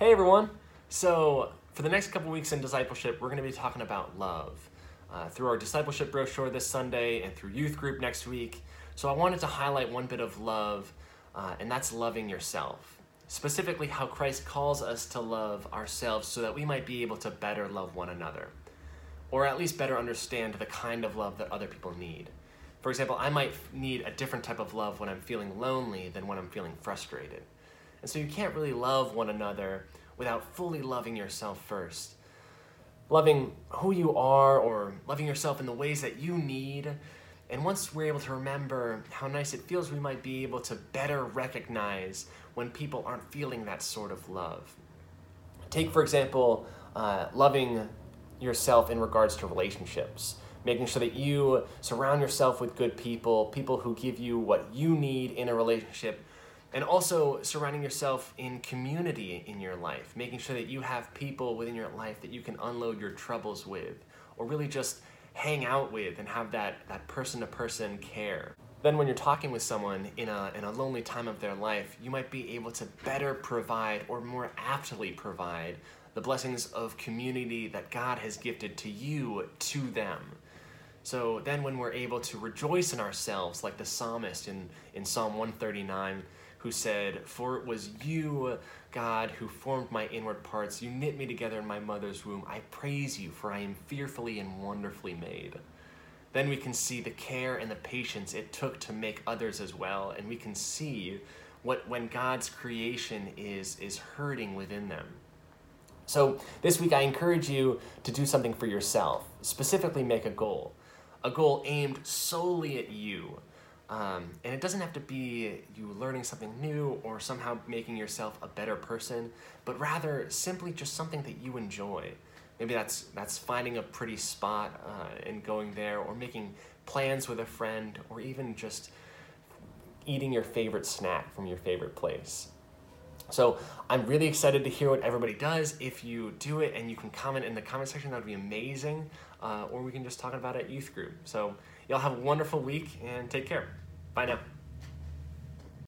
Hey everyone! So, for the next couple weeks in discipleship, we're going to be talking about love uh, through our discipleship brochure this Sunday and through youth group next week. So, I wanted to highlight one bit of love, uh, and that's loving yourself. Specifically, how Christ calls us to love ourselves so that we might be able to better love one another, or at least better understand the kind of love that other people need. For example, I might need a different type of love when I'm feeling lonely than when I'm feeling frustrated. And so you can't really love one another without fully loving yourself first. Loving who you are or loving yourself in the ways that you need. And once we're able to remember how nice it feels, we might be able to better recognize when people aren't feeling that sort of love. Take, for example, uh, loving yourself in regards to relationships making sure that you surround yourself with good people, people who give you what you need in a relationship, and also surrounding yourself in community in your life, making sure that you have people within your life that you can unload your troubles with, or really just hang out with and have that, that person to person care. Then, when you're talking with someone in a, in a lonely time of their life, you might be able to better provide or more aptly provide the blessings of community that God has gifted to you to them. So then, when we're able to rejoice in ourselves, like the psalmist in, in Psalm 139, who said, For it was you, God, who formed my inward parts. You knit me together in my mother's womb. I praise you, for I am fearfully and wonderfully made. Then we can see the care and the patience it took to make others as well, and we can see what when God's creation is is hurting within them. So this week I encourage you to do something for yourself. Specifically make a goal. A goal aimed solely at you um, and it doesn't have to be you learning something new or somehow making yourself a better person, but rather simply just something that you enjoy. Maybe that's that's finding a pretty spot uh, and going there, or making plans with a friend, or even just eating your favorite snack from your favorite place. So I'm really excited to hear what everybody does. If you do it and you can comment in the comment section, that would be amazing. Uh, or we can just talk about it at youth group. So y'all have a wonderful week and take care. Bye now.